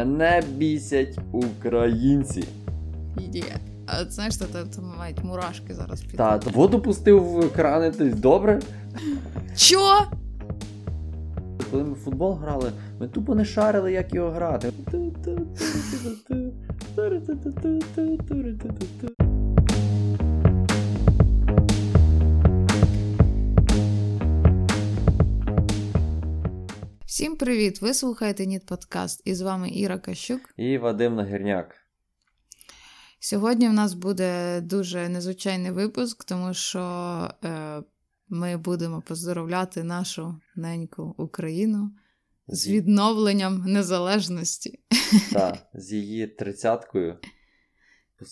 Мене бісять українці. Є. А знаєш, там мають мурашки зараз під. Та, та воду пустив в крани, ти добре? Чо? Коли ми в футбол грали, ми тупо не шарили, як його грати. Всім привіт! Ви слухаєте Ніт Подкаст і з вами Іра Кащук. І Вадим Нагірняк. Сьогодні в нас буде дуже незвичайний випуск, тому що е, ми будемо поздоровляти нашу неньку Україну з відновленням незалежності. Так, з її тридцяткою.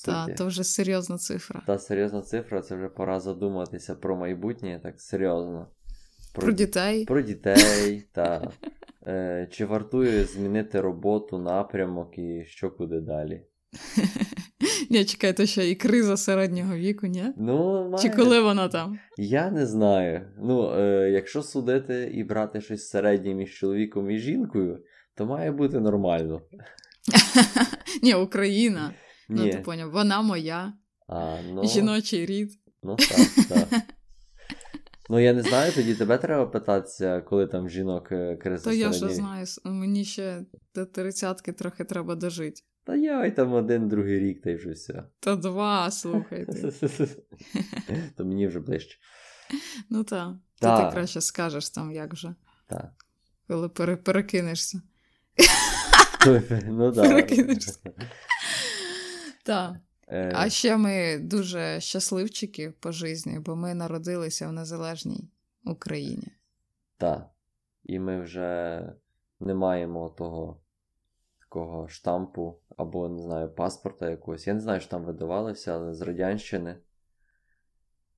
Так, то вже серйозна цифра. Та серйозна цифра, це вже пора задуматися про майбутнє, так серйозно. Про, про дітей. Про дітей, та чи вартує змінити роботу, напрямок і що куди далі? Ні, чекай, то ще і криза середнього віку, ні? Ну, має... Чи коли вона там? Я не знаю. Ну, е, якщо судити і брати щось середнє між чоловіком і жінкою, то має бути нормально. Ні, Україна. Ні. Ну, ти поняв, вона моя. А, ну... Жіночий рід. Ну, так, так. Ну, я не знаю, тоді тебе треба питатися, коли там жінок е, криза. То я що знаю, мені ще до тридцятки трохи треба дожити. Та я й там один другий рік, та й вже все. Та два, слухайте. То мені вже ближче. Ну так. То ти краще скажеш там, як же. Так. Коли пере- перекинешся. Ну так. Перекинешся. Так. А ще ми дуже щасливчики по житті, бо ми народилися в незалежній Україні. Так. І ми вже не маємо того такого штампу або, не знаю, паспорта якогось. Я не знаю, що там видавалося, але з Радянщини.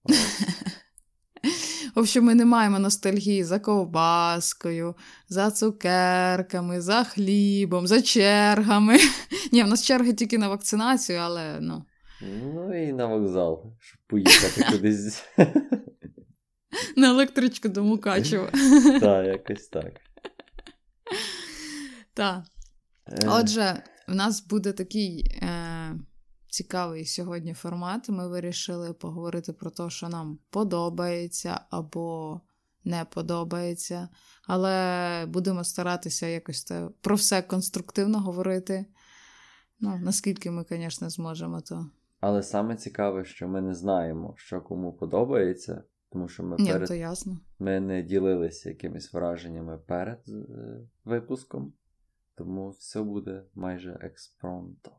В общем, ми не маємо ностальгії за ковбаскою, за цукерками, за хлібом, за чергами. Ні, в нас черги тільки на вакцинацію, але ну. Ну і на вокзал, щоб поїхати кудись. На електричку до Мукачева. Так, якось так. Так. Отже, в нас буде такий е, цікавий сьогодні формат. Ми вирішили поговорити про те, що нам подобається або не подобається. Але будемо старатися якось те, про все конструктивно говорити. Ну, наскільки ми, звісно, зможемо то. Але саме цікаве, що ми не знаємо, що кому подобається, тому що ми Ні, перед... то ясно. ми не ділилися якимись враженнями перед е, випуском, тому все буде майже експромто.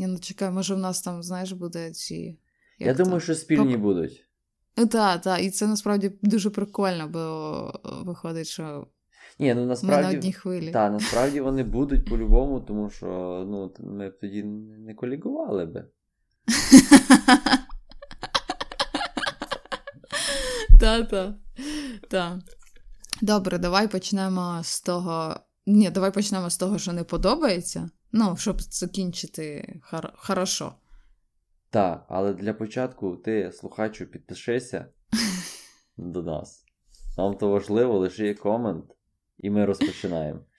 Ні, ну чекай, може в нас там, знаєш, буде ці. Я думаю, що спільні Поп... будуть. Так, так, і це насправді дуже прикольно, бо виходить, що. Ні, ну насправді, ми на одній хвилі. Так, насправді вони будуть по-любому, тому що ну, ми б тоді не колігували би. Та-та. Та. Добре, давай почнемо з того. Ні, давай почнемо з того, що не подобається. Ну, щоб закінчити хар... хорошо. Так, але для початку ти, слухачу, підпишися до нас. Нам то важливо, лиши комент, і ми розпочинаємо.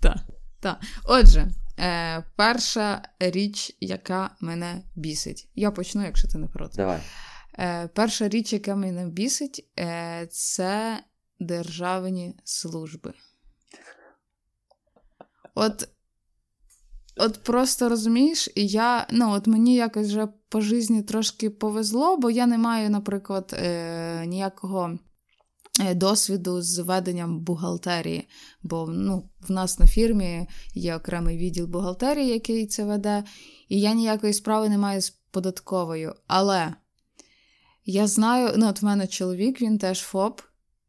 Так, так. Отже, е, перша річ, яка мене бісить. Я почну, якщо ти не проти. Давай. Е, Перша річ, яка мене бісить, е, це державні служби. От от просто розумієш, і я, ну, от мені якось вже по житті трошки повезло, бо я не маю, наприклад, е, ніякого досвіду з веденням бухгалтерії. Бо ну, в нас на фірмі є окремий відділ бухгалтерії, який це веде, і я ніякої справи не маю з податковою. Але я знаю, ну, от в мене чоловік, він теж ФОП,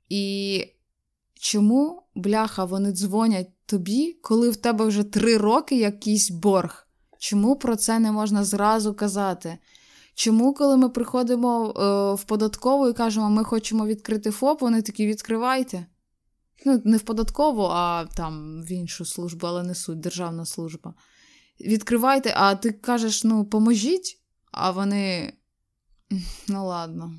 і чому, бляха, вони дзвонять тобі, коли в тебе вже три роки якийсь борг? Чому про це не можна зразу казати? Чому, коли ми приходимо е, в податкову і кажемо, ми хочемо відкрити ФОП, вони такі відкривайте? Ну, не в податкову, а там в іншу службу, але не суть, державна служба. Відкривайте, а ти кажеш, ну, поможіть, а вони. Ну, ладно.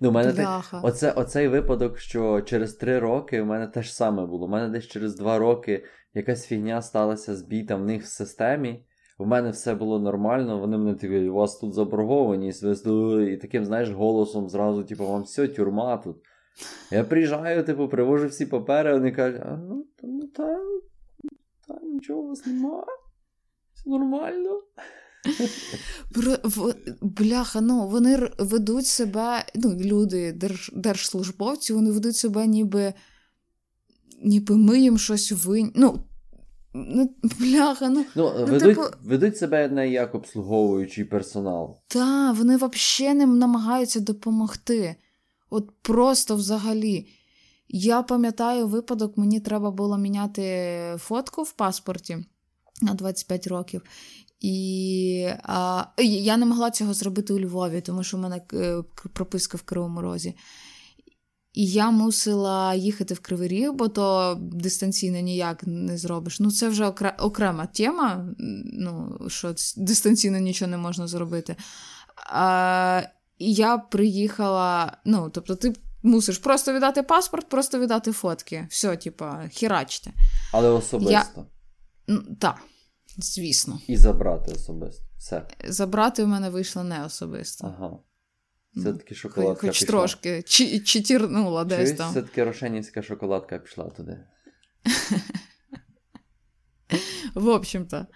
Ну, у мене так, оце, Оцей випадок, що через три роки у мене теж саме було. У мене десь через два роки якась фігня сталася збій там в них в системі. У мене все було нормально, вони мене такі, у вас тут заборгованість, ви і таким, знаєш, голосом зразу, типу, вам все, тюрма тут. Я приїжджаю, типу, привожу всі папери, вони кажуть, а ну, та, ну та, та нічого у вас нема. Все нормально. Про, в, бляха, ну вони ведуть себе, ну, люди, держ, держслужбовці, вони ведуть себе ніби, ніби ми їм щось винні. Ну, ну, бляха, ну. Ну, Ну, ведуть, типу- ведуть себе не як обслуговуючий персонал. Та, вони взагалі не намагаються допомогти. От просто взагалі. Я пам'ятаю випадок, мені треба було міняти фотку в паспорті на 25 років. І а, я не могла цього зробити у Львові, тому що в мене е, прописка в Кривому Розі. І я мусила їхати в Кривий Ріг, бо то дистанційно ніяк не зробиш. Ну, це вже окре- окрема тема, ну, що дистанційно нічого не можна зробити. А, і я приїхала, ну, тобто, ти мусиш просто віддати паспорт, просто віддати фотки. Все, типа, херачте. Але особисто. Ну, Так, звісно. І забрати особисто. Все. Забрати в мене вийшло не особисто. Ага. Ну, Все-таки шоколадка хоч пішла. трошки чи, читірнула десь Чуєш, там. все-таки рошенівська шоколадка пішла туди. В общем-то.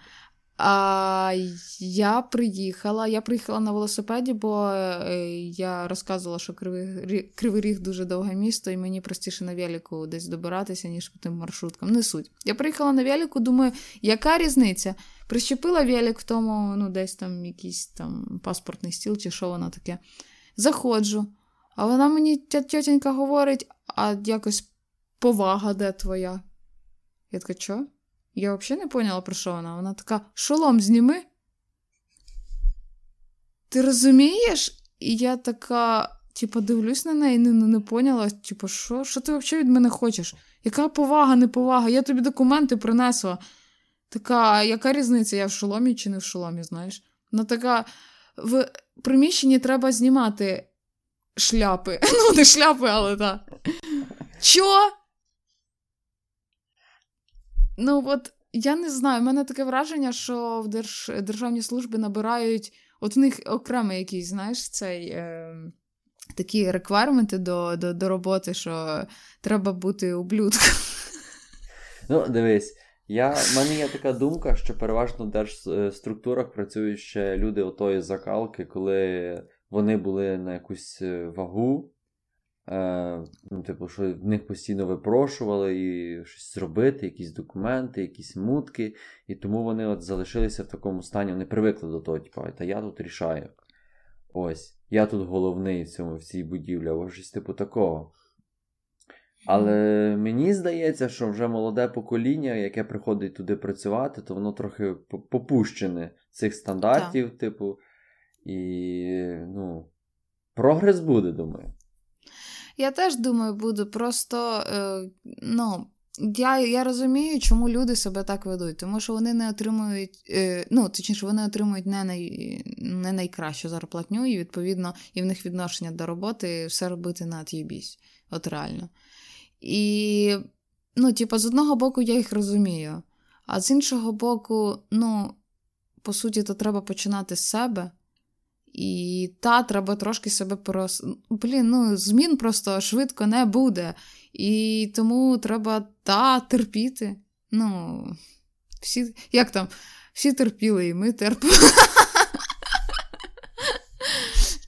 А я приїхала. Я приїхала на велосипеді, бо е, я розказувала, що Кривий, Кривий Ріг дуже довге місто, і мені простіше на велику десь добиратися, ніж по тим маршруткам. Не суть. Я приїхала на велику, думаю, яка різниця? Прищепила велик в тому, ну, десь там якийсь там паспортний стіл чи що воно таке. Заходжу. А вона мені тьотенька говорить, а якось повага де твоя? Я така, що? Я взагалі не поняла, про що вона. Вона така: шолом зніми. Ти розумієш? І я така, типу, дивлюсь на неї, не, не, не поняла, типу, що? Що ти взагалі від мене хочеш? Яка повага, неповага? Я тобі документи принесла. Така, яка різниця, я в шоломі чи не в шоломі, знаєш? Вона така, в приміщенні треба знімати шляпи. Ну, не шляпи, але так. Чо? Ну, от я не знаю, в мене таке враження, що в держ... державні служби набирають, от в них окремий якийсь, знаєш, цей. Е... Такі реквайрменти до, до, до роботи, що треба бути ублюдком. Ну, дивись, я, в мене є така думка, що переважно в держструктурах працюють ще люди отої закалки, коли вони були на якусь е, вагу. Е, ну, типу, що в них постійно випрошували і щось зробити, якісь документи, якісь мутки, і тому вони от залишилися в такому стані, вони привикли до того, типу, та я тут рішаю. Ось, я тут головний в цьому в цій будівлі, або щось типу такого. Але мені здається, що вже молоде покоління, яке приходить туди працювати, то воно трохи попущене цих стандартів, типу, і ну, прогрес буде, думаю. Я теж думаю, буду. Просто е, ну, я, я розумію, чому люди себе так ведуть, тому що вони не отримують, е, ну, точніше, вони отримують не, най, не найкращу зарплатню, і відповідно, і в них відношення до роботи все робити на т'їбісь. От реально. І, ну, типу, з одного боку, я їх розумію, а з іншого боку, ну, по суті, то треба починати з себе. І та, треба трошки себе прос... Блін, ну, змін просто швидко не буде. І тому треба та терпіти. Ну, всі, як там, всі терпіли, і ми терпимо.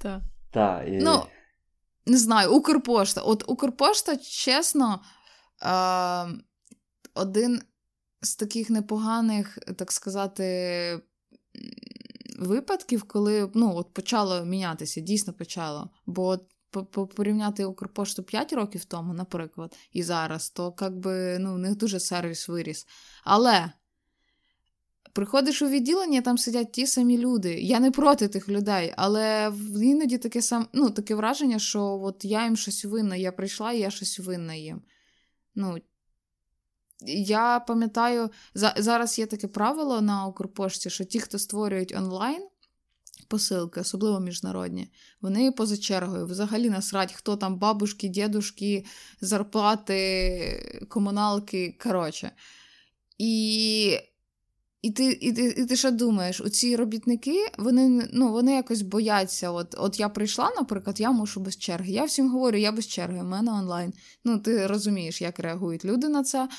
Так. Та, і... Ну, не знаю, Укрпошта. От Укрпошта, чесно, е, один з таких непоганих, так сказати, випадків, коли ну, от почало мінятися, дійсно почало. Бо от по- по- порівняти Укрпошту 5 років тому, наприклад, і зараз, то як би, ну, у них дуже сервіс виріс. Але. Приходиш у відділення, там сидять ті самі люди. Я не проти тих людей, але іноді таке сам, ну, таке враження, що от я їм щось винна, я прийшла і я щось винна їм. Ну, я пам'ятаю, за, зараз є таке правило на Укрпошті, що ті, хто створюють онлайн посилки, особливо міжнародні, вони поза чергою. Взагалі насрать, хто там бабушки, дідушки, зарплати, комуналки. Коротше. І і ти і ти, і ти що думаєш, оці робітники вони ну, вони якось бояться. От от я прийшла, наприклад, я мушу без черги. Я всім говорю, я без черги, в мене онлайн. Ну, ти розумієш, як реагують люди на це.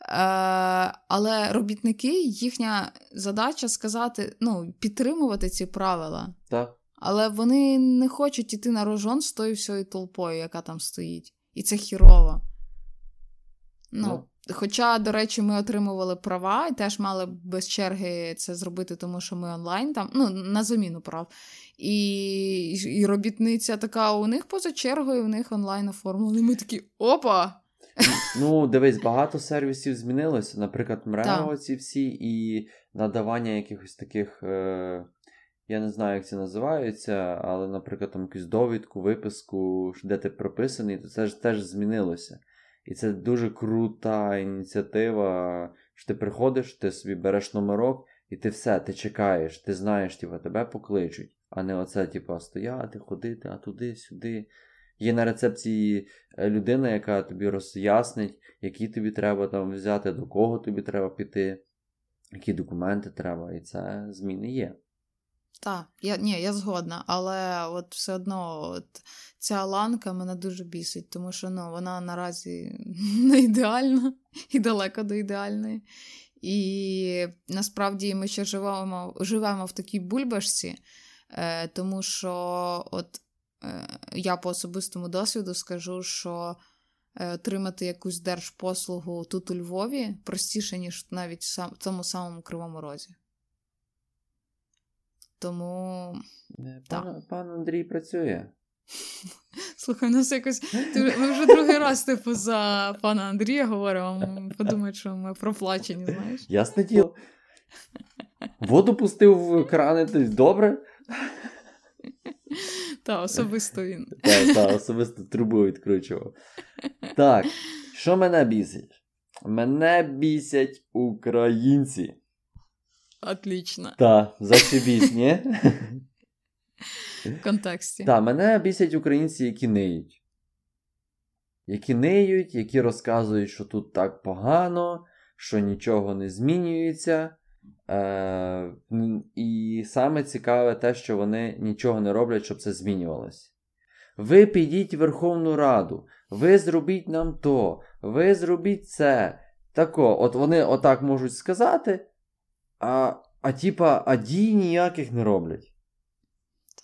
Е, Але робітники, їхня задача сказати, ну, підтримувати ці правила. Так. Але вони не хочуть іти на рожон з тою всією толпою, яка там стоїть. І це хірово. Ну, ну. Хоча, до речі, ми отримували права і теж мали без черги це зробити, тому що ми онлайн там, ну, на заміну прав. І і робітниця така, у них поза чергою, у них онлайн оформлено. І ми такі опа! Ну, дивись, багато сервісів змінилося. Наприклад, МРЕО ці всі, і надавання якихось таких. Е... Я не знаю, як це називається, але, наприклад, там якусь довідку, виписку, де ти прописаний, то це ж теж змінилося. І це дуже крута ініціатива. що Ти приходиш, ти собі береш номерок, і ти все, ти чекаєш, ти знаєш, типу, тебе покличуть, а не оце, типу, стояти, ходити, а туди, сюди. Є на рецепції е, людина, яка тобі роз'яснить, які тобі треба там взяти, до кого тобі треба піти, які документи треба, і це зміни є. Так, я ні, я згодна, але от все одно от ця ланка мене дуже бісить, тому що ну, вона наразі не ідеальна і далеко до ідеальної. І насправді ми ще живемо живемо в такій бульбашці, е, тому що от я по особистому досвіду скажу, що е, отримати якусь держпослугу тут у Львові простіше, ніж навіть в цьому самому Кривому Розі. Тому. Пан, пан Андрій працює. Слухай, у нас якось. Ми вже другий раз, типу, за пана Андрія говоримо. Подумають, що ми проплачені, знаєш. Ясне діло. Воду пустив в крани, добре. Та, особисто він. Так, та, особисто трубу відкручував. Так, що мене бісить? Мене бісять українці. Отлично. Так, зашибісь, ні? В контексті. Так, мене бісять українці, які ниють. Які ниють, які розказують, що тут так погано, що нічого не змінюється. Е, І саме цікаве те, що вони нічого не роблять, щоб це змінювалося. Ви підіть в Верховну Раду, ви зробіть нам то, ви зробіть це. Тако, от вони отак можуть сказати, а а типа, а дій ніяких не роблять.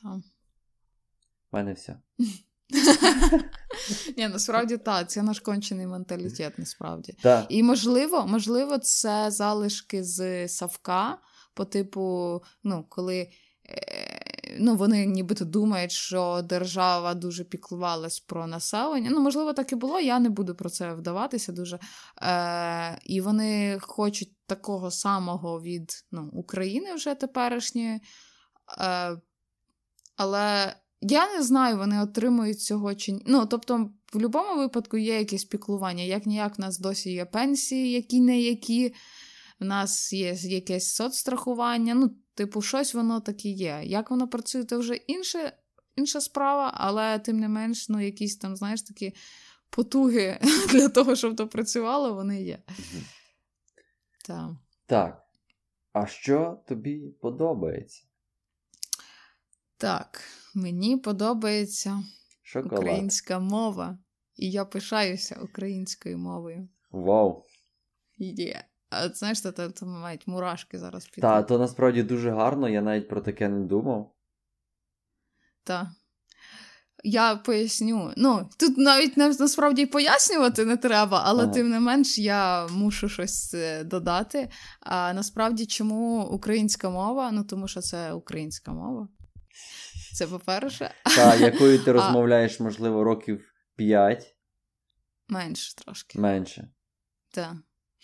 Так. У мене все. Ні, насправді так, це наш кончений менталітет, насправді. Так. І можливо, можливо, це залишки з Савка, по типу, ну, коли. Е, ну, вони нібито думають, що держава дуже піклувалась про населення. Ну, можливо, так і було, я не буду про це вдаватися дуже. Е, І вони хочуть такого самого від ну, України вже теперішньої. Е, Але я не знаю, вони отримують цього чи ні. Ну, тобто, в будь-якому випадку є якесь піклування. Як ніяк, в нас досі є пенсії, які не які. В нас є якесь соцстрахування. Ну, Типу, щось воно таке є. Як воно працює, це вже інше, інша справа, але тим не менш, ну, якісь там, знаєш, такі потуги для того, щоб то працювало, вони є. Так. Так. А що тобі подобається? Так, мені подобається Шоколад. українська мова. І я пишаюся українською мовою. Вау! Є. А знаєш, то, то, то мають мурашки зараз піти. Так, то насправді дуже гарно, я навіть про таке не думав. Так. Я поясню. Ну, тут навіть насправді пояснювати не треба, але ага. тим не менш я мушу щось е, додати. А насправді, чому українська мова? Ну, тому що це українська мова. Це по-перше. Так, якою ти розмовляєш, можливо, років 5. Менше трошки. Менше. Так.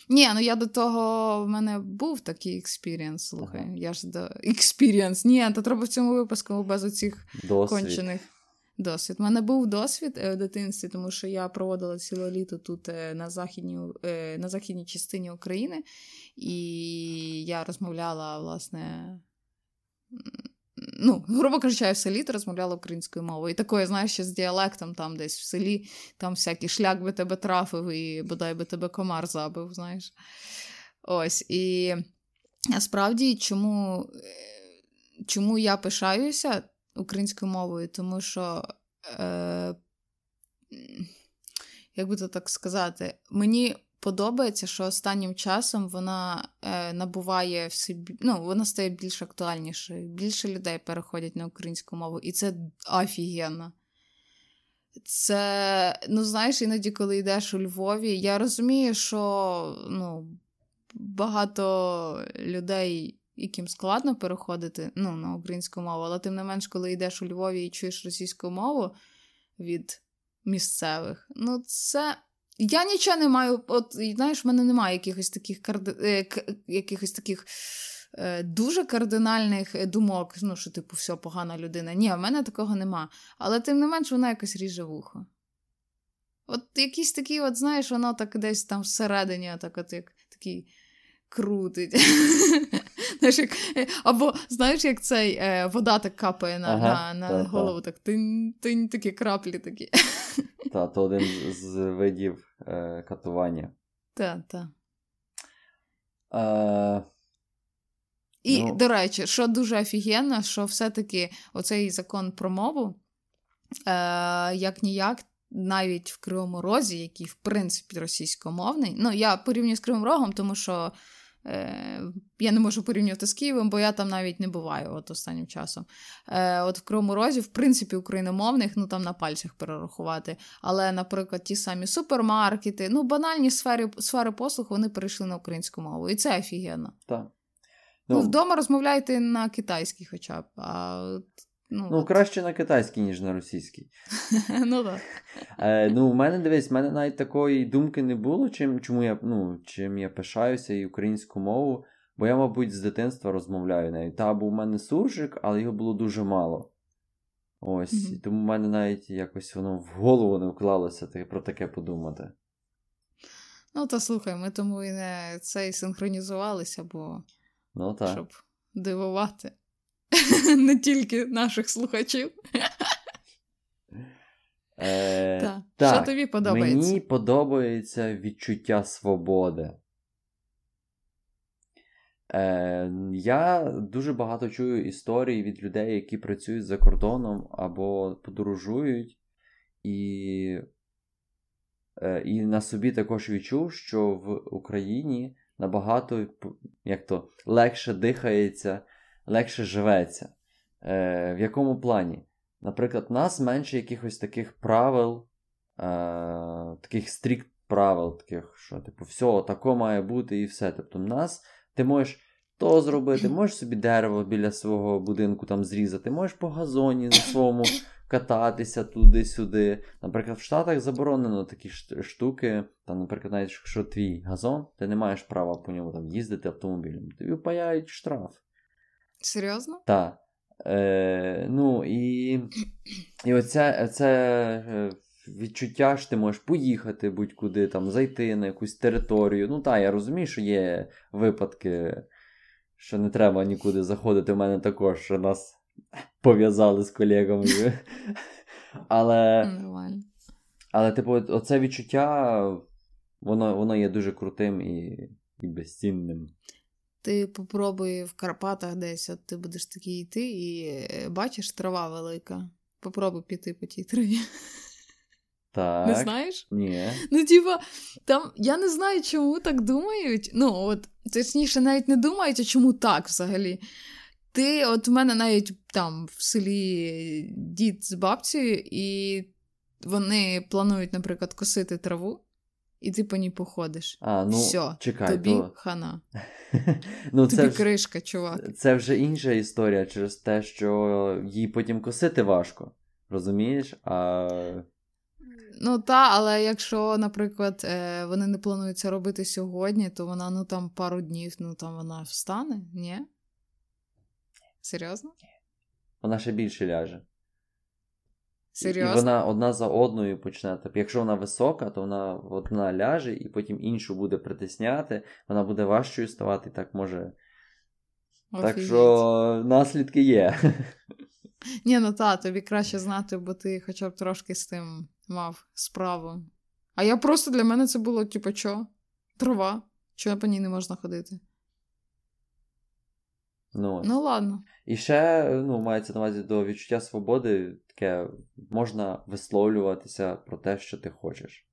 Ні, ну я до того в мене був такий experience, слухай. Ага. Я ж до experience. Ні, то треба в цьому випуску без оцих кончених досвід. У мене був досвід е, в дитинстві, тому що я проводила ціле літо тут е, на західній е, на західній частині України, і я розмовляла, власне ну, грубо кажучи, я все літо розмовляла українською мовою. І такою, знаєш, ще з діалектом там десь в селі, там всякий шлях би тебе трафив, і бодай би тебе комар забив, знаєш. Ось і насправді, чому, чому я пишаюся українською мовою, тому що. Е, як би то так сказати, мені подобається, що останнім часом вона е, набуває все, ну, вона стає більш актуальнішою. Більше людей переходять на українську мову, і це офігенно. Це, ну, знаєш, іноді, коли йдеш у Львові, я розумію, що ну, багато людей, яким складно переходити ну, на українську мову, але тим не менш, коли йдеш у Львові і чуєш російську мову від місцевих, ну, це я нічого не маю. От знаєш, в мене немає якихось таких карди... Е, якихось таких е, дуже кардинальних думок. Ну, що, типу, все, погана людина. Ні, в мене такого нема. Але тим не менш, вона якось ріже вухо. От якісь такі, от, знаєш, воно так десь там всередині, так от як такий крутить. знаєш, як, Або знаєш, як цей е, вода так капає на ага, на, на та, голову, та. так тинь, тинь, такі краплі такі. Так, то один з видів е, катування. Так, так. Е, І, ну... до речі, що дуже офігенно, що все-таки оцей закон про мову, е, як ніяк, навіть в Кривому Розі, який, в принципі, російськомовний. Ну, я порівнюю з Кривим Рогом, тому що Е, я не можу порівнювати з Києвом, бо я там навіть не буваю от останнім часом. Е, от в Кривому Розі, в принципі, україномовних, ну там на пальцях перерахувати. Але, наприклад, ті самі супермаркети, ну, банальні сфери сфери послуг, вони перейшли на українську мову. І це офігенно. Так. Ну, ну, Вдома розмовляйте на китайській хоча б. а Ну, ну краще на китайській, ніж на російській. Ну так. Е, ну, у мене дивись, в мене навіть такої думки не було, чим чому я ну, чим я пишаюся і українську мову, бо я, мабуть, з дитинства розмовляю нею. Та був у мене суржик, але його було дуже мало. Ось. Mm-hmm. І тому в мене навіть якось воно в голову не вклалося про таке подумати. Ну, та слухай, ми тому і не цей синхронізувалися, бо ну, так. щоб дивувати. не тільки наших слухачів. Е, так. так. Що тобі подобається? Мені подобається відчуття свободи. Е, Я дуже багато чую історій від людей, які працюють за кордоном або подорожують, і е, і на собі також відчув, що в Україні набагато як то, легше дихається легше живеться. Е, В якому плані? Наприклад, в нас менше якихось таких правил, е, таких стрікт правил, таких, що, типу, все, тако має бути і все. Тобто, в нас ти можеш то зробити, можеш собі дерево біля свого будинку там зрізати, можеш по газоні на своєму кататися туди-сюди. Наприклад, в Штатах заборонено такі штуки. Там, наприклад, навіть якщо твій газон, ти не маєш права по ньому там їздити автомобілем. Тобі впаяють штраф. Серйозно? Так. Е, Ну і і оце, оце відчуття, що ти можеш поїхати будь-куди, там, зайти на якусь територію. Ну так, я розумію, що є випадки, що не треба нікуди заходити. У мене також що нас пов'язали з колегами. Але, але, типу, оце відчуття, воно воно є дуже крутим і, і безцінним. Ти попробуй в Карпатах десь, от ти будеш такий йти і е, бачиш трава велика. Попробуй піти по тій траві. Так. Не знаєш? Ні. Ну, типа, там я не знаю, чому так думають. Ну, от, точніше, навіть не думають, а чому так взагалі. Ти, от у мене навіть там в селі дід з бабцею, і вони планують, наприклад, косити траву і ти по ній походиш. А, ну, Все, чекай, тобі то... хана. ну, Тобі це кришка, чувак. Це вже інша історія через те, що їй потім косити важко. Розумієш? А... Ну та, але якщо, наприклад, е, вони не планують це робити сьогодні, то вона ну там пару днів, ну там вона встане, ні? Серйозно? Вона ще більше ляже. Серйозно? І вона одна за одною почне. Тобто, якщо вона висока, то вона одна ляже і потім іншу буде притисняти, вона буде важчою ставати і так може. Офігеть. Так що наслідки є. Ні, ну та, тобі краще знати, бо ти хоча б трошки з тим мав справу. А я просто для мене це було, типу, що? Трава. Чого по ній не можна ходити? Ну, Ну, ладно. І ще ну, мається на увазі до відчуття свободи, таке можна висловлюватися про те, що ти хочеш.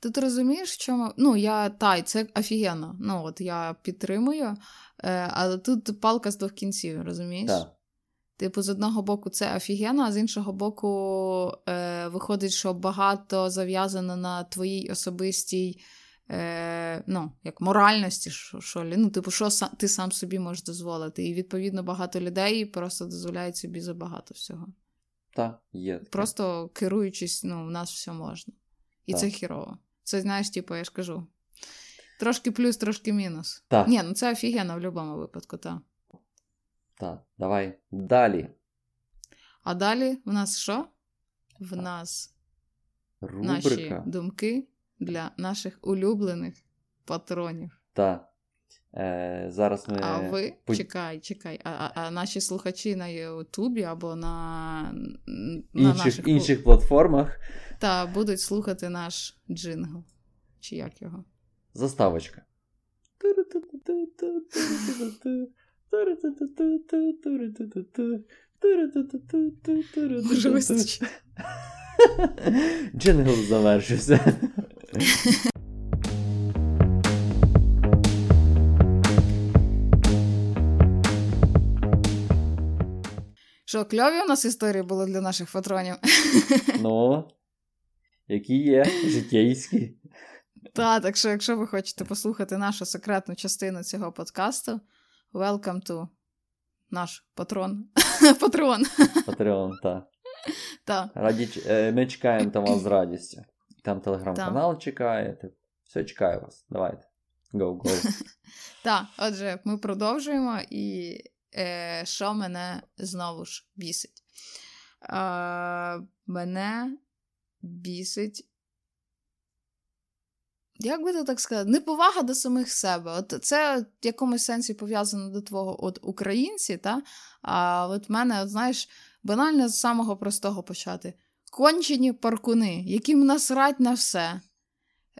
Тут розумієш, в чому. Ну, я та, і це офігенно. Ну, от я підтримую, е, але тут палка з двох кінців, розумієш? Так. Типу, з одного боку, це офігенно, а з іншого боку, е, виходить, що багато зав'язано на твоїй особистій е, ну, як моральності, що, що ну, типу, що ти сам собі можеш дозволити. І відповідно багато людей просто дозволяють собі забагато всього. Так, є. таке. Просто керуючись, ну, в нас все можна. І Так. це хірово. Це, знаєш, типу, я ж кажу. Трошки плюс, трошки мінус. Так. Ні, ну це офігенно в будь-якому випадку, так. Так, давай. Далі. А далі в нас що? В нас наші думки для наших улюблених патронів. Так. Е, зараз ми. А ви пу- чекай, чекай. А, а, а наші слухачі на Ютубі або на, на інших, наших інших платформах. та будуть слухати наш джингл. Чи як його? Заставочка. Джингл завершився. Що, кльові у нас історії були для наших патронів? Ну, які є життєйські. Та, так що, якщо ви хочете послухати нашу секретну частину цього подкасту, welcome to наш патрон. Патрон. Патреон, так. Та. Раді, е, ми чекаємо там вас з радістю. Там телеграм-канал чекає. Все чекає вас. Давайте. Go, go. Так, отже, ми продовжуємо, і е, що мене знову ж бісить? Е, мене бісить. Як би це так сказати? Неповага до самих себе. От це в якомусь сенсі пов'язано до твого от українці, та? а от в мене, от, знаєш, банально з самого простого почати. Кончені паркуни, яким насрать на все.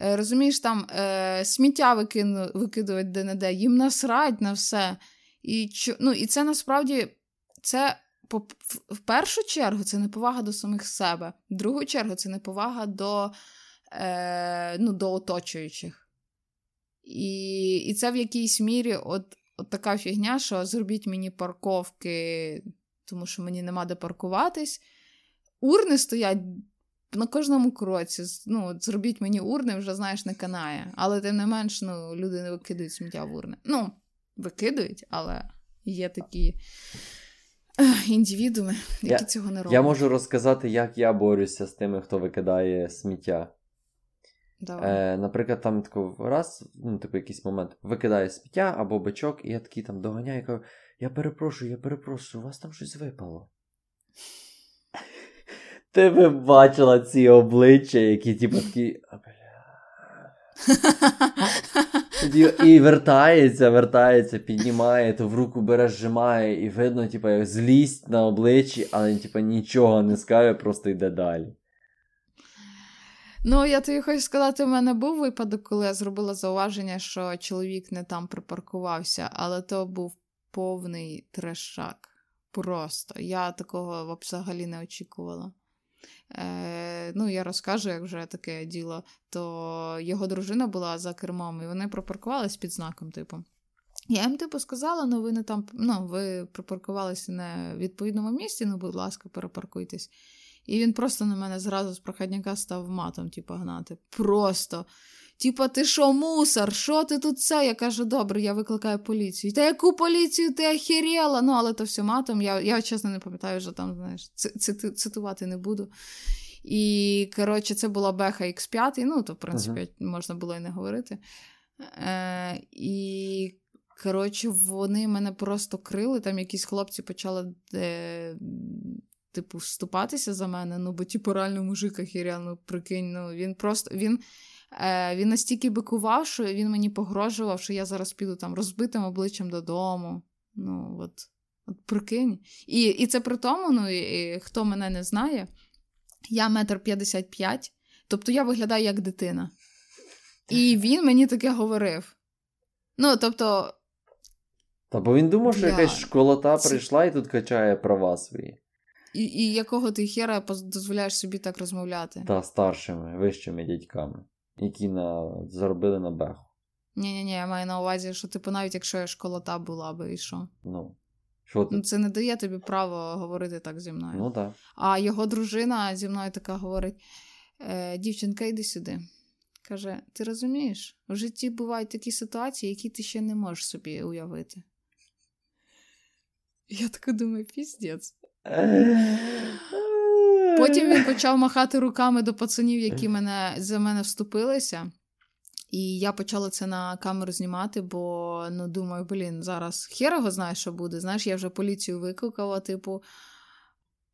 Е, Розумієш, там е, сміття викину, викидують де-не-де, їм насрать на все. І, ну, і це насправді це в першу чергу це неповага до самих себе. В другу чергу це неповага до, е, ну, до оточуючих. І, і це в якійсь мірі от, от така фігня, що зробіть мені парковки, тому що мені нема де паркуватись. Урни стоять на кожному кроці. Ну, от зробіть мені урни, вже знаєш, не канає. Але тим не менш, ну, люди не викидають сміття в урни. Ну, викидають, але є такі індивідуми, які Я- цього не роблять. Я можу розказати, як я борюся з тими, хто викидає сміття. Давай. Е, наприклад, там тако раз, ну, типу, якийсь момент викидає сміття або бичок, і я такий там доганяю і кажу: я перепрошую, я перепрошую, у вас там щось випало. Ти би бачила ці обличчя, які, типу, такі. І вертається, вертається, піднімає, то в руку бере, зжимає, і видно, типу, як злість на обличчі, але типу, нічого не скаже, просто йде далі. Ну, я тобі хочу сказати, у мене був випадок, коли я зробила зауваження, що чоловік не там припаркувався, але то був повний трешак. Просто. Я такого взагалі не очікувала. Е, ну, я розкажу, як вже таке діло, то його дружина була за кермом, і вони пропаркувались під знаком, типу. Я їм, типу, сказала, ну ви не там, ну, ви припаркувалися в відповідному місці, ну, будь ласка, перепаркуйтесь. І він просто на мене зразу з проходняка став матом, типу, гнати. Просто. Типа, ти що, мусор? Що ти тут це? Я кажу, добре, я викликаю поліцію. Та яку поліцію ти охерела? Ну, але то все матом. Я, я чесно не пам'ятаю, що там, знаєш, цитувати не буду. І, коротше, це була Беха X5, ну, то, в принципі, можна було і не говорити. Е, і, коротше, вони мене просто крили. Там якісь хлопці почали. Е, Типу, вступатися за мене, ну, бо типу, реально мужик охерял, ну, прикинь, ну, він просто, він, він настільки бикував, що він мені погрожував, що я зараз піду там розбитим обличчям додому. Ну, от, от прикинь. І, і це при тому, ну, і, і, хто мене не знає, я метр п'ятдесят п'ять, тобто я виглядаю як дитина. І він мені таке говорив. Ну, тобто. Та бо він думав, що Бля, якась школота прийшла і тут качає права свої. І, і якого ти хера дозволяєш собі так розмовляти? Та старшими, вищими дядьками, які на... заробили на беху. Ні, ні, ні, я маю на увазі, що типу, навіть якщо я школота була би і що. Ну, що ти? Ну, це не дає тобі право говорити так зі мною. Ну так. А його дружина зі мною така говорить: е, дівчинка, йди сюди. Каже: ти розумієш, в житті бувають такі ситуації, які ти ще не можеш собі уявити. Я така думаю, піздець. Потім він почав махати руками до пацанів, які мене, за мене вступилися. І я почала це на камеру знімати, бо ну думаю, блін, зараз хер його знає, що буде. Знаєш, я вже поліцію викликала, типу.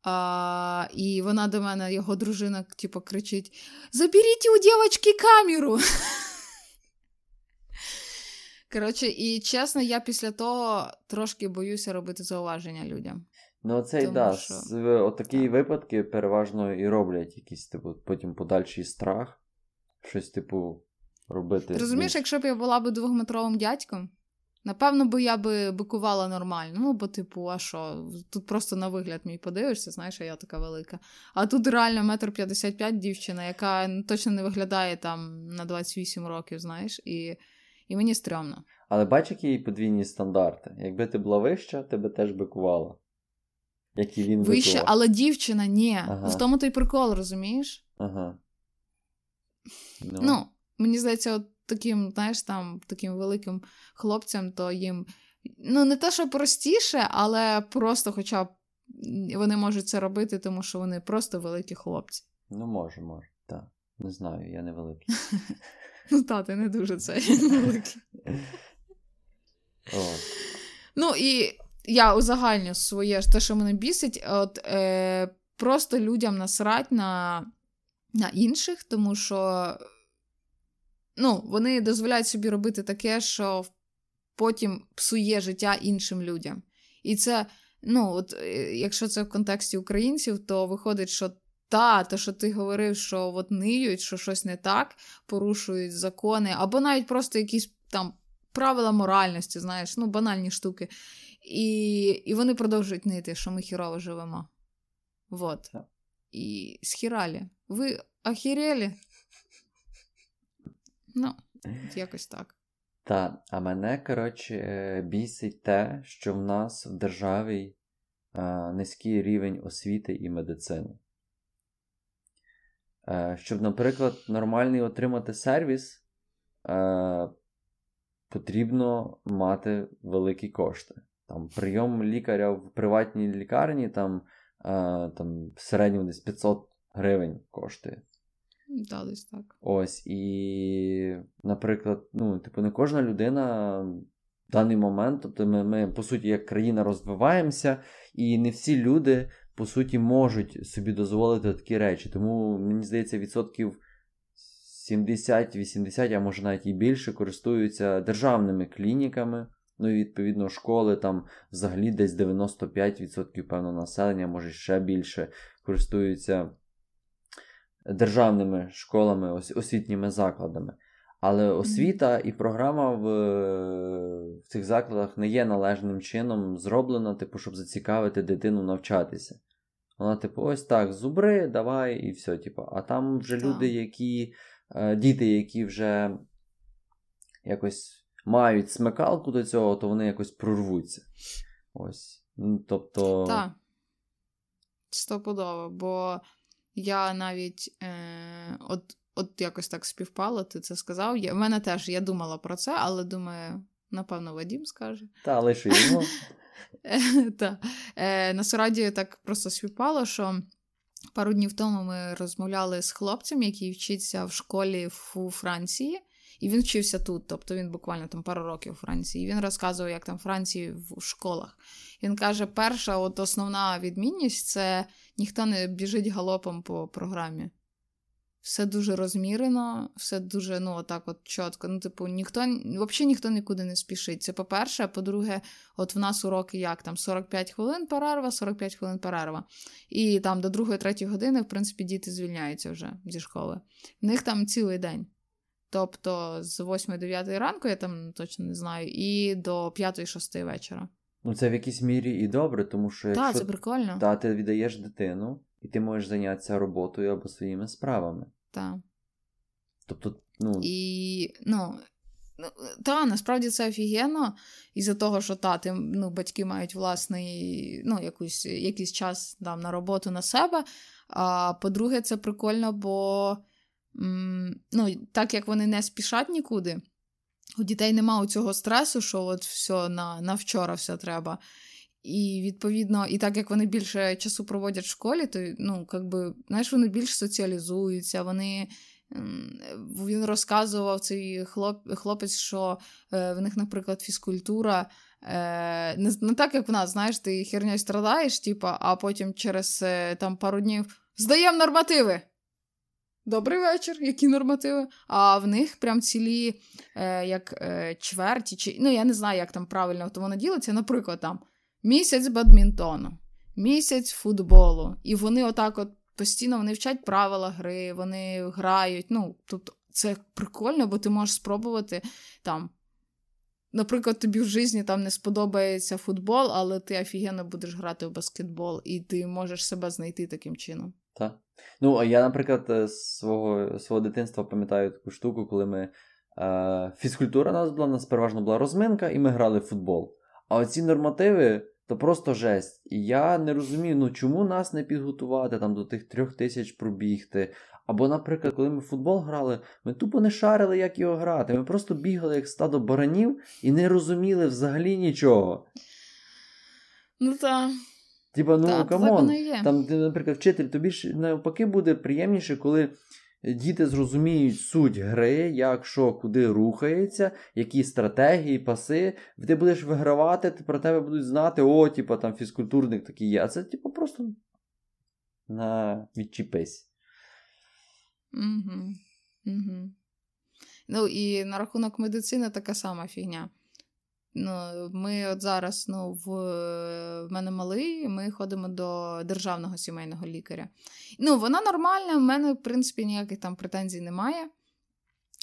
А, і вона до мене, його дружина, типу, кричить: Заберіть у дівчинки камеру. Коротше, і чесно, я після того трошки боюся робити зауваження людям. Ну, це й Тому да. що- з- в- Отакі випадки переважно і роблять якийсь, типу, потім подальший страх. Щось, типу, робити. Ти розумієш, якщо б я була б двохметровим дядьком, напевно, би я би бикувала нормально. Ну, бо, типу, а що, тут просто на вигляд мій подивишся, знаєш, а я така велика. А тут реально метр п'ятдесят п'ять дівчина, яка точно не виглядає там на 28 років, знаєш, і, і мені стрьомно. Але бач, які подвійні стандарти. Якби ти була вища, тебе теж бикувала. Як і він Вище, але дівчина ні. Ага. В тому той прикол, розумієш? Ага. Ну, Ну, мені здається, от таким, знаєш, там, таким великим хлопцям, то їм ну, не те, що простіше, але просто хоча б вони можуть це робити, тому що вони просто великі хлопці. ну може, може. Так. Не знаю, я не великий. Ну, та, ти не дуже це великий. Ну і я узагальню своє те, що мене бісить, от е, просто людям насрать на, на інших, тому що ну, вони дозволяють собі робити таке, що потім псує життя іншим людям. І це, ну, от, е, якщо це в контексті українців, то виходить, що та, те, що ти говорив, що от ниють, що щось не так, порушують закони, або навіть просто якісь там правила моральності, знаєш, ну, банальні штуки. І, і вони продовжують нити, що ми хірово живемо. Вот. І схіралі. Ви охерели? Ну, якось так. Та, а мене, коротше, е, бісить те, що в нас в державі е, низький рівень освіти і медицини. Е, щоб, наприклад, нормальний отримати сервіс, е, потрібно мати великі кошти. Там прийом лікаря в приватній лікарні там, е, там в середньому десь 500 гривень коштує. Да, десь так. Ось, і, наприклад, ну, типу, не кожна людина в даний момент, тобто ми, ми, по суті, як країна розвиваємося, і не всі люди, по суті, можуть собі дозволити такі речі. Тому, мені здається, відсотків 70-80, а може навіть і більше, користуються державними клініками. Ну і відповідно школи там взагалі десь 95% певно населення, може ще більше, користуються державними школами, освітніми закладами. Але освіта і програма в, в цих закладах не є належним чином зроблена, типу, щоб зацікавити дитину навчатися. Вона, типу, ось так, зубри, давай, і все. Типу. А там вже люди, які, е, діти, які вже якось мають смикалку до цього, то вони якось прорвуться. Ось. Ну, Тобто. Так. Стопудово, бо я навіть е, от, от якось так співпало, ти це сказав. Я, в мене теж я думала про це, але думаю, напевно, Вадім скаже. Та, лише йому. Насправді так просто співпало, що пару днів тому ми розмовляли з хлопцем, який вчиться в школі у Франції. І він вчився тут, тобто він буквально там пару років у Франції. І він розказував, як там Франції в школах. Він каже: перша, от основна відмінність це ніхто не біжить галопом по програмі. Все дуже розмірено, все дуже, ну, отак от чітко. Ну, типу, ніхто, взагалі ніхто нікуди не спішить. Це по-перше, а по-друге, от в нас уроки як там 45 хвилин перерва, 45 хвилин перерва. І там до 2-3 години, в принципі, діти звільняються вже зі школи. В них там цілий день. Тобто з 8-9 ранку, я там точно не знаю, і до 5-6 вечора. Ну, це в якійсь мірі і добре, тому що якщо Так, це прикольно. Та, ти віддаєш дитину, і ти можеш зайнятися роботою або своїми справами. Так. Тобто, ну. І, ну, ну та, насправді це офігенно, із-за того, що та, ти, ну, батьки мають власний, ну, якусь, якийсь час там, на роботу на себе. А по-друге, це прикольно, бо ну, так як вони не спішать нікуди, у дітей немає цього стресу, що от все на, на вчора все треба. І відповідно, і так як вони більше часу проводять в школі, то ну, якби, знаєш, вони більш соціалізуються, вони. Він розказував цей хлоп, хлопець, що е, в них, наприклад, фізкультура. Е, не, не так, як в нас, знаєш, ти херньою страдаєш, типу, а потім через е, там, пару днів здаємо нормативи. Добрий вечір, які нормативи. А в них прям цілі е, як е, чверті, чи ну я не знаю, як там правильно то воно ділиться. Наприклад, там місяць бадмінтону, місяць футболу. І вони отак от постійно вони вчать правила гри, вони грають. Ну, тобто це прикольно, бо ти можеш спробувати там. Наприклад, тобі в житті там не сподобається футбол, але ти офігенно будеш грати в баскетбол, і ти можеш себе знайти таким чином. Так. Ну, а я, наприклад, з е, свого свого дитинства пам'ятаю таку штуку, коли ми. Е, фізкультура у нас була, у нас переважно була розминка, і ми грали в футбол. А оці нормативи то просто жесть. І я не розумію, ну чому нас не підготувати там до тих трьох тисяч пробігти. Або, наприклад, коли ми в футбол грали, ми тупо не шарили, як його грати. Ми просто бігали як стадо баранів і не розуміли взагалі нічого. Ну так. Типа, ну come on, там, наприклад, вчитель, тобі ж навпаки буде приємніше, коли діти зрозуміють суть гри, як що, куди рухається, які стратегії, паси. Ти будеш вигравати, про тебе будуть знати, о, типа там фізкультурник такий є. А це, типу, просто на відчіпись. Угу. Угу. Ну і на рахунок медицини така сама фігня. Ну, Ми от зараз ну, в, в мене малий, ми ходимо до державного сімейного лікаря. Ну, Вона нормальна, в мене, в принципі, ніяких там претензій немає.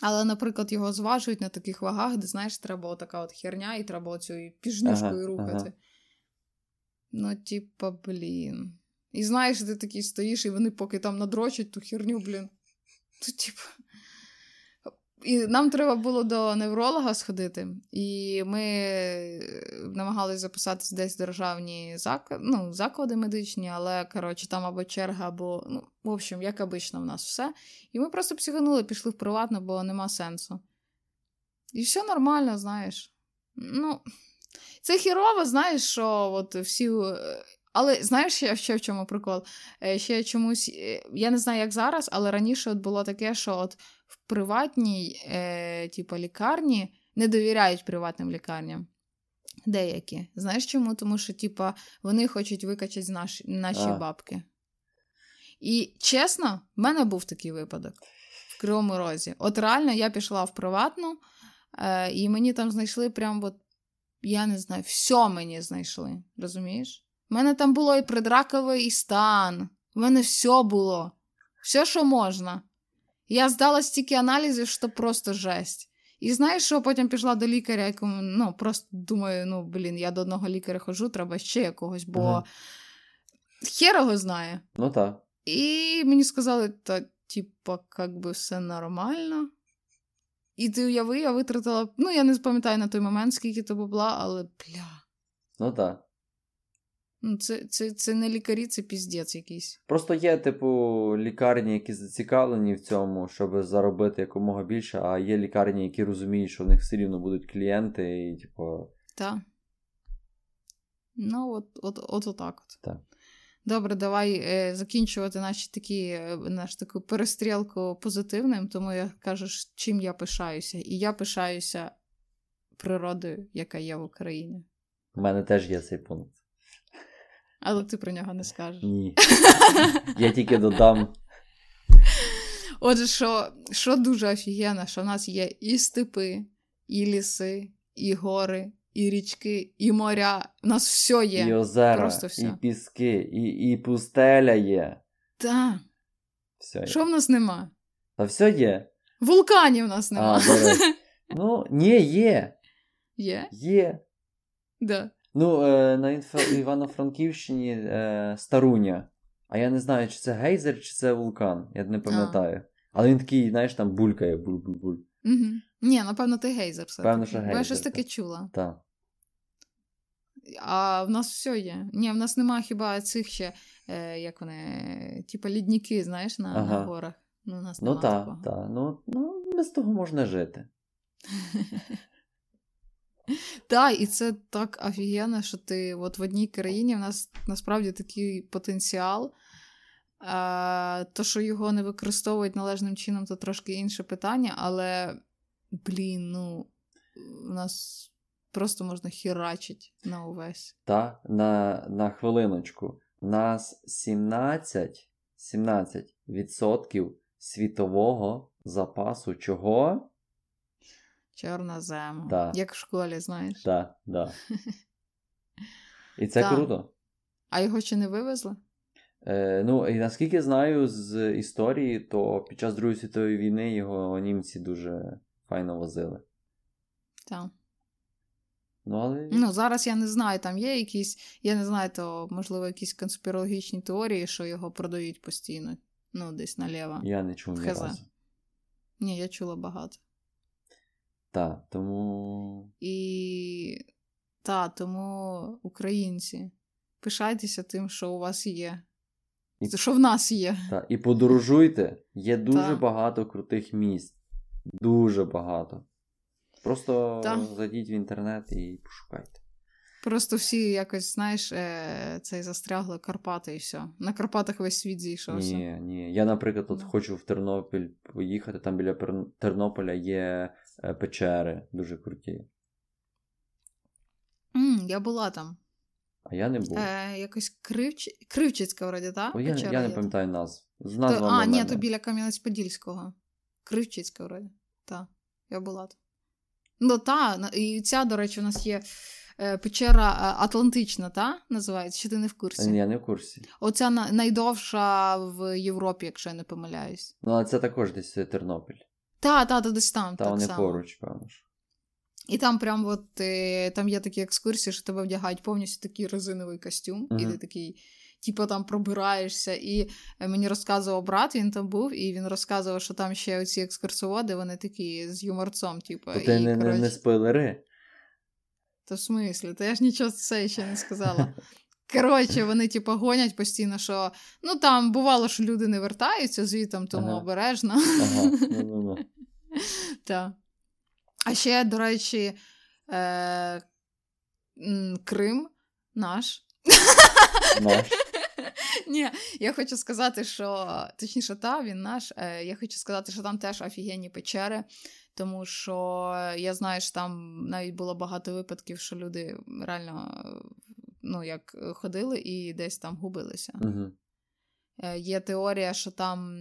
Але, наприклад, його зважують на таких вагах, де, знаєш, треба отака от херня, і треба оцю піжнюшкою ага, рухати. Ага. Ну, типа, блін. І знаєш, ти такий стоїш, і вони поки там надрочать ту херню, блін. То, типа, і нам треба було до невролога сходити, і ми намагалися записатися десь в державні зак... ну, заклади медичні, але коротше, там або черга, або, ну, в общем, як обично, в нас все. І ми просто психанули, пішли в приватну, бо нема сенсу. І все нормально, знаєш. Ну, Це хірово, знаєш, що от всі. Але знаєш, ще, ще в чому прикол? Е, ще чомусь, е, я не знаю, як зараз, але раніше от було таке, що от в приватній е, типу, лікарні не довіряють приватним лікарням. Деякі. Знаєш чому? Тому що, типа, вони хочуть викачати наші, наші а. бабки. І чесно, в мене був такий випадок в Кривому Розі. От реально я пішла в приватну, е, і мені там знайшли прям, от, я не знаю, все мені знайшли. Розумієш? У мене там було і предраковий стан. У мене все було. Все, що можна. Я здала стільки аналізів, що просто жесть. І знаєш, що потім пішла до лікаря, якому ну, просто думаю, ну, блін, я до одного лікаря ходжу, треба ще якогось, бо ага. хер його знає. Ну так. І мені сказали, та, типа, як би все нормально. І ти уяви, я витратила, ну, я не пам'ятаю на той момент, скільки то була, але бля. Ну так. Ну, це це, це не лікарі, це піздець якийсь. Просто є, типу, лікарні, які зацікавлені в цьому, щоб заробити якомога більше, а є лікарні, які розуміють, що в них все рівно будуть клієнти, і, типу. Так. Ну, от от, от отак от. Так. Добре, давай е, закінчувати наші такі, е, наш таку перестрілку позитивним, тому я кажу, чим я пишаюся. І я пишаюся природою, яка є в Україні. У мене теж є цей пункт. Але ти про нього не скажеш. Ні. Я тільки додам. Отже, що що дуже офігенно, що в нас є і степи, і ліси, і гори, і річки, і моря. У нас все є. І озера, Просто все. і піски, і і пустеля є. Так. Що в нас нема? Та все є. Вулканів у нас нема. А. Ну, ні, є. Є? Є. Да. Ну, е, на Інф- Івано-Франківщині е, Старуня. А я не знаю, чи це гейзер, чи це вулкан. Я не пам'ятаю. Але він такий, знаєш, там булькає, буль-буль-буль. Угу. Ні, напевно, ти гейзер все. Певно, що Бо я гейзер, щось таке так. чула. Так. А в нас все є. Ні, в нас нема хіба цих ще, е, як вони, типа лідники, знаєш, на, Ага. на горах. Ну, у нас Ну так, так. Ну, ну, без того можна жити. Так, і це так офігенно, що ти от в одній країні в нас насправді такий потенціал. А, то, що його не використовують належним чином, то трошки інше питання, але, блін, ну, у нас просто можна хірачить на увесь. Та, на, на хвилиночку. Нас 17, 17% світового запасу чого? Чорнозему. Да. Як в школі, знаєш. Так, да. І це круто. А його ще не вивезли? Е, ну, і наскільки знаю з історії, то під час Другої світової війни його німці дуже файно возили. Так. Ну, але Ну, зараз я не знаю, там є якісь, я не знаю, то можливо якісь конспірологічні теорії, що його продають постійно. Ну, десь наліво. я не чув ні разу. Ні, я чула багато. Так, тому. І та, тому українці, пишайтеся тим, що у вас є. І- Що в нас є. Та, і подорожуйте. Є дуже Та. багато крутих місць. Дуже багато. Просто Та. зайдіть в інтернет і пошукайте. Просто всі якось, знаєш, е, цей застрягли Карпати і все. На Карпатах весь світ зійшовся. Ні, ні. Я, наприклад, от Ну. хочу в Тернопіль поїхати, там біля Тернополя є печери дуже круті. М, я була там. А я не був. Е, якось Кривч... Кривчицька, вроді, так? О, я, я не пам'ятаю назв. З То, а, ні, то біля Кам'янець-Подільського. Кривчицька, вроді. Так, я була там. Ну, та, і ця, до речі, у нас є е, печера е, Атлантична, та? Називається, чи ти не в курсі? Ні, я не в курсі. Оця на- найдовша в Європі, якщо я не помиляюсь. Ну, але це також десь е, Тернопіль. Та, та, десь там. Та так вони само. поруч, певно. ж. І там прям от е, там є такі екскурсії, що тебе вдягають повністю такий резиновий костюм, і ти такий, типу, там пробираєшся. І е, мені розказував брат, він там був, і він розказував, що там ще оці екскурсоводи, вони такі з юморцом, типу. То ти і, не, не, коротше, не спойлери. Та в смислі, та я ж нічого це ще не сказала. Коротше, вони типу, гонять постійно, що ну там бувало, що люди не вертаються звітом, тому Ага. обережно. Ага. Так. А ще, до речі, е- Крим наш. Наш. Ні, я хочу сказати, що точніше, та він наш. Е, я хочу сказати, що там теж офігенні печери, тому що я знаю, що там навіть було багато випадків, що люди реально ну, як е, ходили і десь там губилися. Угу. Є теорія, що там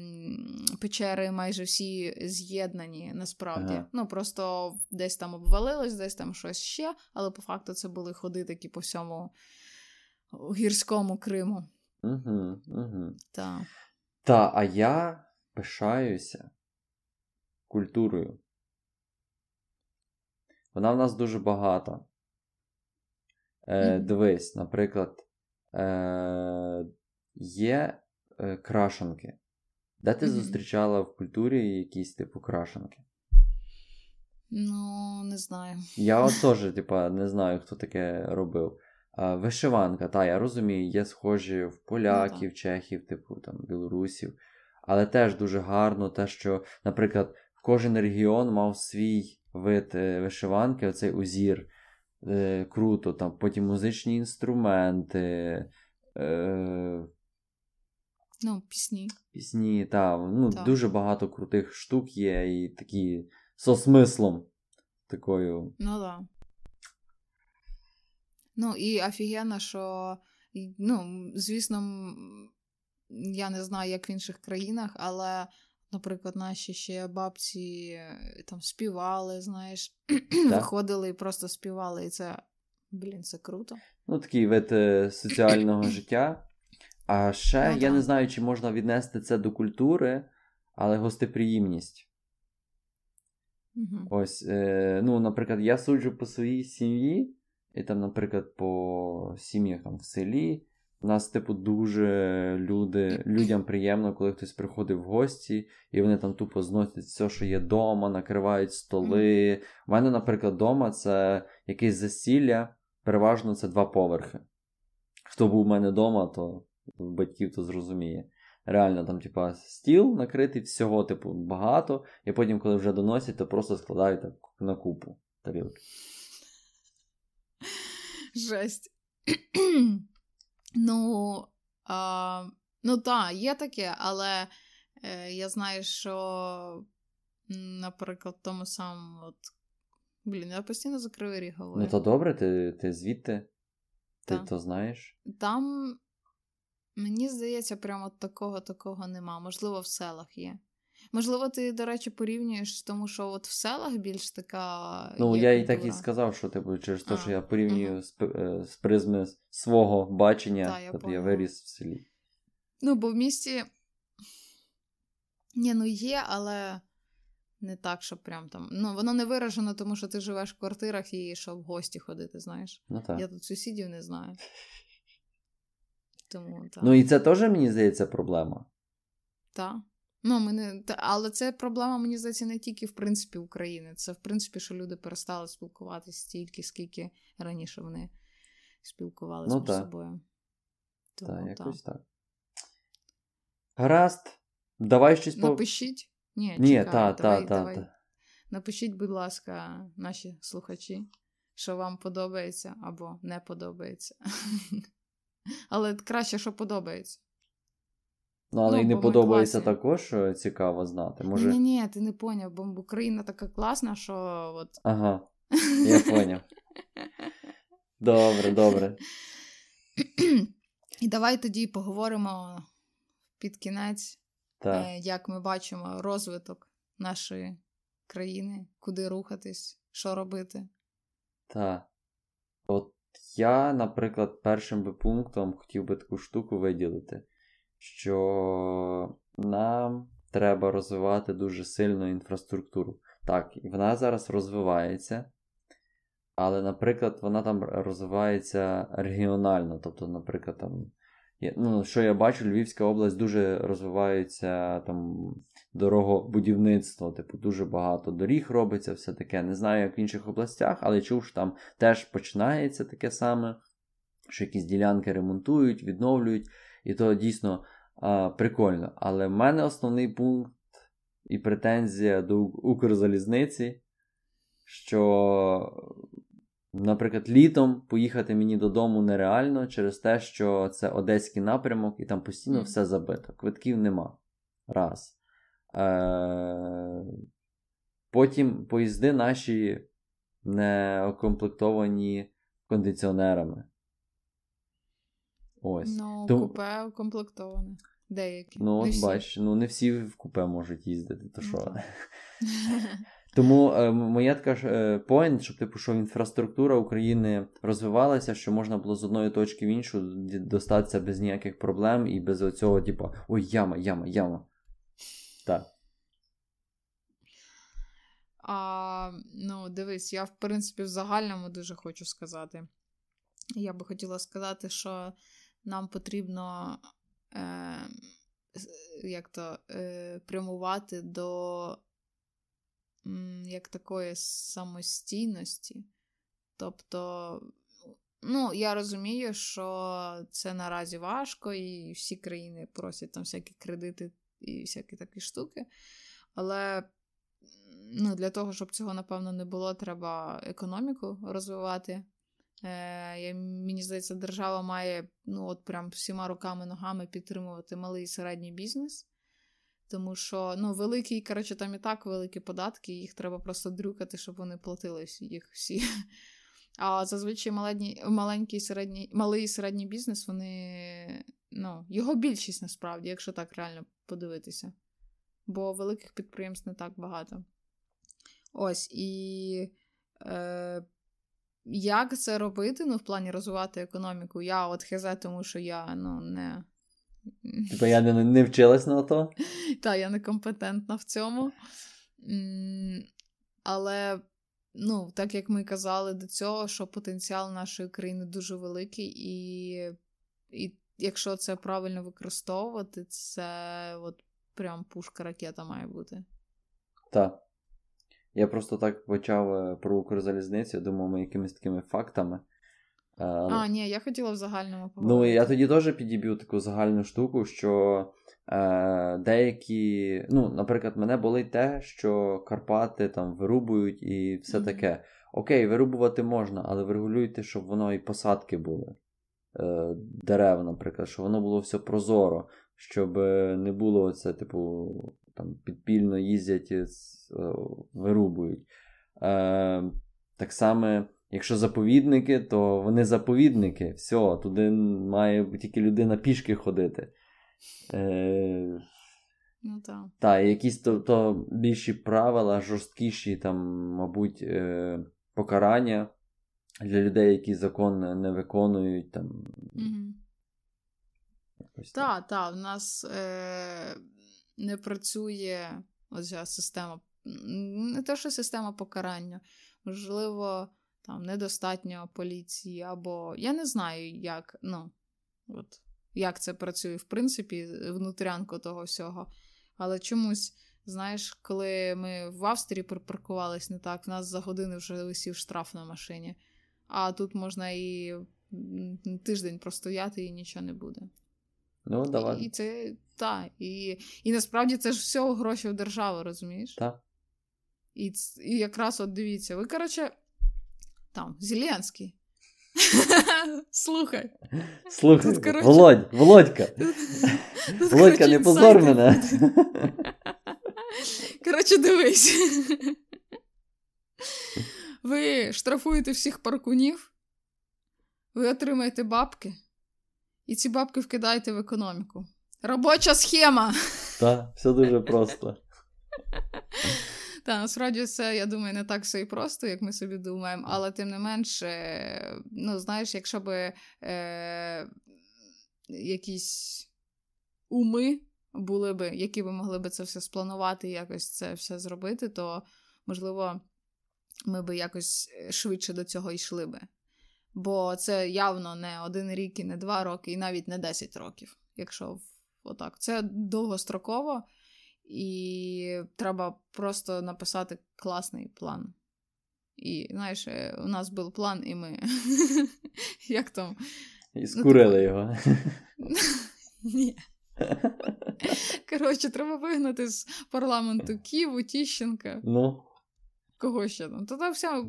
печери майже всі з'єднані насправді. Ага. Ну просто десь там обвалилось, десь там щось ще, але по факту це були ходи такі по всьому гірському Криму. Угу, угу. Так. Та, а я пишаюся культурою. Вона в нас дуже багата. Е, Дивись, наприклад, е, є е, крашанки. Де ти Мгм. зустрічала в культурі якісь типу крашанки? Ну, не знаю. Я от теж, типа, не знаю, хто таке робив. А, вишиванка, та, я розумію, є схожі в поляків, чехів, типу там білорусів. Але теж дуже гарно те, що, наприклад, кожен регіон мав свій вид е, вишиванки, оцей узір. Е, круто, там потім музичні інструменти, е, Ну, пісні. пісні, та, ну, Так. дуже багато крутих штук є і такі со смислом такою. Ну да. Ну, і офігенно, що, ну, звісно, я не знаю, як в інших країнах, але, наприклад, наші ще бабці е, там співали, знаєш, виходили і просто співали, і це, блін, це круто. Ну, такий вид е, соціального життя. А ще Ну, я не знаю, чи можна віднести це до культури, але гостеприємність. Угу. Ось, е, ну, наприклад, я суджу по своїй сім'ї, і там, наприклад, по сім'ях там в селі. У нас, типу, дуже люди, людям приємно, коли хтось приходить в гості, і вони там тупо зносять все, що є вдома, накривають столи. У мене, наприклад, вдома це якесь засілля, переважно це два поверхи. Хто був у мене вдома, то батьків то зрозуміє. Реально, там, типа, стіл накритий, всього, типу, багато, і потім, коли вже доносять, то просто складають так на купу тарілки. Жесть. Ну, а, ну так, є таке, але е, я знаю, що, наприклад, тому самому. От, Блін, я постійно за Кривий Ріг говорю. Ну, то добре, ти ти звідти? Ти то знаєш? Там, мені здається, прямо такого такого нема. Можливо, в селах є. Можливо, ти, до речі, порівнюєш, тому що от в селах більш така. Ну, я і так і сказав, що типу, через те, що я порівнюю з, е, з призми свого бачення, Та, я тобто я виріс в селі. Ну, бо в місті. Ні, ну є, але не так, що прям там. Ну, воно не виражено, тому що ти живеш в квартирах і що в гості ходити, знаєш. Ну так. Я тут сусідів не знаю. Тому так. Ну і це теж, мені здається, проблема. Та. Ну, мене, але це проблема, мені здається, не тільки в принципі України. Це в принципі, що люди перестали спілкуватися стільки, скільки раніше вони спілкувалися Ну, між та. собою. Тому, Так, та. якось так. Гаразд. Давай щось. Напишіть. Ні, Ні, чекай, та, давай, та, та, давай. та. Напишіть, будь ласка, наші слухачі, що вам подобається або не подобається. Але краще, що подобається. Ну, але Ну, і не подобається класні. також е, цікаво знати. Може. Ні, ні, ти не поняв, бо Україна така класна, що от. Ага, я поняв. Добре, добре. І давай тоді поговоримо під кінець, Так. е, як ми бачимо розвиток нашої країни, куди рухатись, що робити. Так. От я, наприклад, першим би пунктом хотів би таку штуку виділити, що нам треба розвивати дуже сильно інфраструктуру. Так, і вона зараз розвивається, але, наприклад, вона там розвивається регіонально. Тобто, наприклад, там. Ну, що я бачу, Львівська область дуже розвивається там дорогобудівництво, типу, дуже багато доріг робиться, все таке. Не знаю, як в інших областях, але чув, що там теж починається таке саме, що якісь ділянки ремонтують, відновлюють, і то дійсно а, прикольно. Але в мене основний пункт і претензія до Укрзалізниці, що, наприклад, літом поїхати мені додому нереально через те, що це одеський напрямок, і там постійно все забито. Квитків нема. Раз. Е- Потім поїзди наші не укомплектовані кондиціонерами. Ось. Ну, Тому- купе укомплектоване. Деякі. Ну, от бач, ну не всі в купе можуть їздити, то Ну, що. Тому е, моя така ж е, point, щоб типу, що інфраструктура України розвивалася, що можна було з одної точки в іншу достатися без ніяких проблем і без оцього, типу, ой, яма, яма, яма. Так. А, ну, дивись, я, в принципі, в загальному дуже хочу сказати. Я би хотіла сказати, що нам потрібно е, як то, е, прямувати до як такої самостійності. Тобто, ну, я розумію, що це наразі важко, і всі країни просять там всякі кредити і всякі такі штуки. Але ну, для того, щоб цього, напевно, не було, треба економіку розвивати. Е, мені здається, держава має ну, от прям всіма руками, ногами підтримувати малий і середній бізнес. Тому що ну, великий, коротше, там і так великі податки, їх треба просто дрюкати, щоб вони платили їх всі. А зазвичай маленький, маленький середній, малий і середній бізнес, вони. Ну, його більшість насправді, якщо так реально подивитися. Бо великих підприємств не так багато. Ось і е, як це робити? Ну, в плані розвивати економіку. Я от хезе, тому що я ну, не. Типу я не, не вчилась на то. Та, я некомпетентна в цьому. Але, ну, так як ми казали до цього, що потенціал нашої країни дуже великий, і, і якщо це правильно використовувати, це от прям пушка ракета має бути. Так. Я просто так почав е, про Укрзалізницю, думав, ми якимись такими фактами. А, а ні, я хотіла в загальному поговорити. Ну, я тоді теж підіб'ю таку загальну штуку, що е, деякі, ну, наприклад, мене болить те, що Карпати там вирубують і все mm-hmm. таке. Окей, вирубувати можна, але врегулюйте, щоб воно і посадки були. Е, дерев, наприклад, щоб воно було все прозоро, щоб не було оце, типу, там підпільно їздять, і вирубують. Е, Так само, якщо заповідники, то вони заповідники. Все, туди має тільки людина пішки ходити. Е, Ну, так. Та, якісь то, то більші правила, жорсткіші, там, мабуть, е, покарання для людей, які закон не виконують. там. Угу. Так, так, в нас е, не працює оця система, не те, що система покарання, можливо, там недостатньо поліції, або я не знаю, як ну, от, як це працює, в принципі, внутрянку того всього. Але чомусь, знаєш, коли ми в Австрії припаркувались не так, в нас за години вже висів штраф на машині, а тут можна і тиждень простояти і нічого не буде. Ну, давай. І це так. І і насправді це ж все гроші в державу, розумієш? Так. І і якраз от дивіться, ви, коротше, там, Зеленський. Слухай. Слухай, Тут, коротше... Володь, Володька. Тут, Володька, не позор мене. Коротше, дивись. Ви штрафуєте всіх паркунів, ви отримаєте бабки, і ці бабки вкидаєте в економіку. Робоча схема. Так, все дуже просто. Так, насправді це, я думаю, не так все і просто, як ми собі думаємо, але тим не менше, ну, знаєш, якщо би е, якісь уми були би, які би могли би це все спланувати і якось це все зробити, то можливо ми би якось швидше до цього йшли би. Бо це явно не один рік і не два роки, і навіть не 10 років, якщо отак. Це довгостроково, і треба просто написати класний план. І знаєш, е, у нас був план, і ми. Як там? І ну, скурили ну, його. Ні. Коротше, треба вигнати з парламенту Ківу, Тіщенка. Ну. Кого ще там? Та вся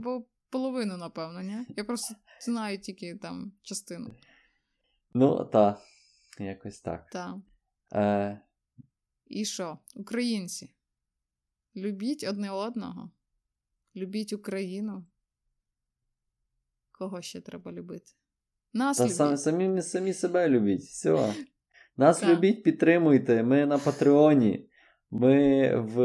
половину, напевно, ні? Я просто знаю тільки там частину. Ну, так. Якось так. Так. Е... І що? Українці? Любіть одне одного. Любіть Україну. Кого ще треба любити? Нас Та любіть. Самі, самі самі себе любіть. Все. Нас любіть, підтримуйте. Ми на Патреоні. Ми в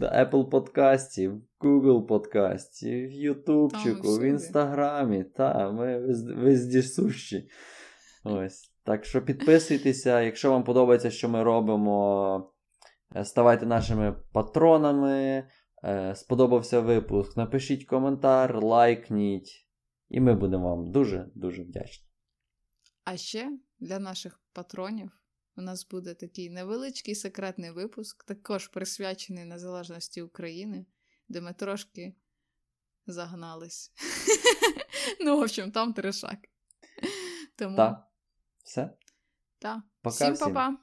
Apple подкасті, в Google подкасті, в Ютубчику, в Інстаграмі. Та, ми везді сущі. Ось. Так що підписуйтеся, якщо вам подобається, що ми робимо, е, ставайте нашими патронами. Е, сподобався випуск. Напишіть коментар, лайкніть, і ми будемо вам дуже-дуже вдячні. А ще для наших патронів. У нас буде такий невеличкий секретний випуск, також присвячений Незалежності України, де ми трошки загнались. Ну, в общем, там трешак. Тому... Все? Так. Всім па-па!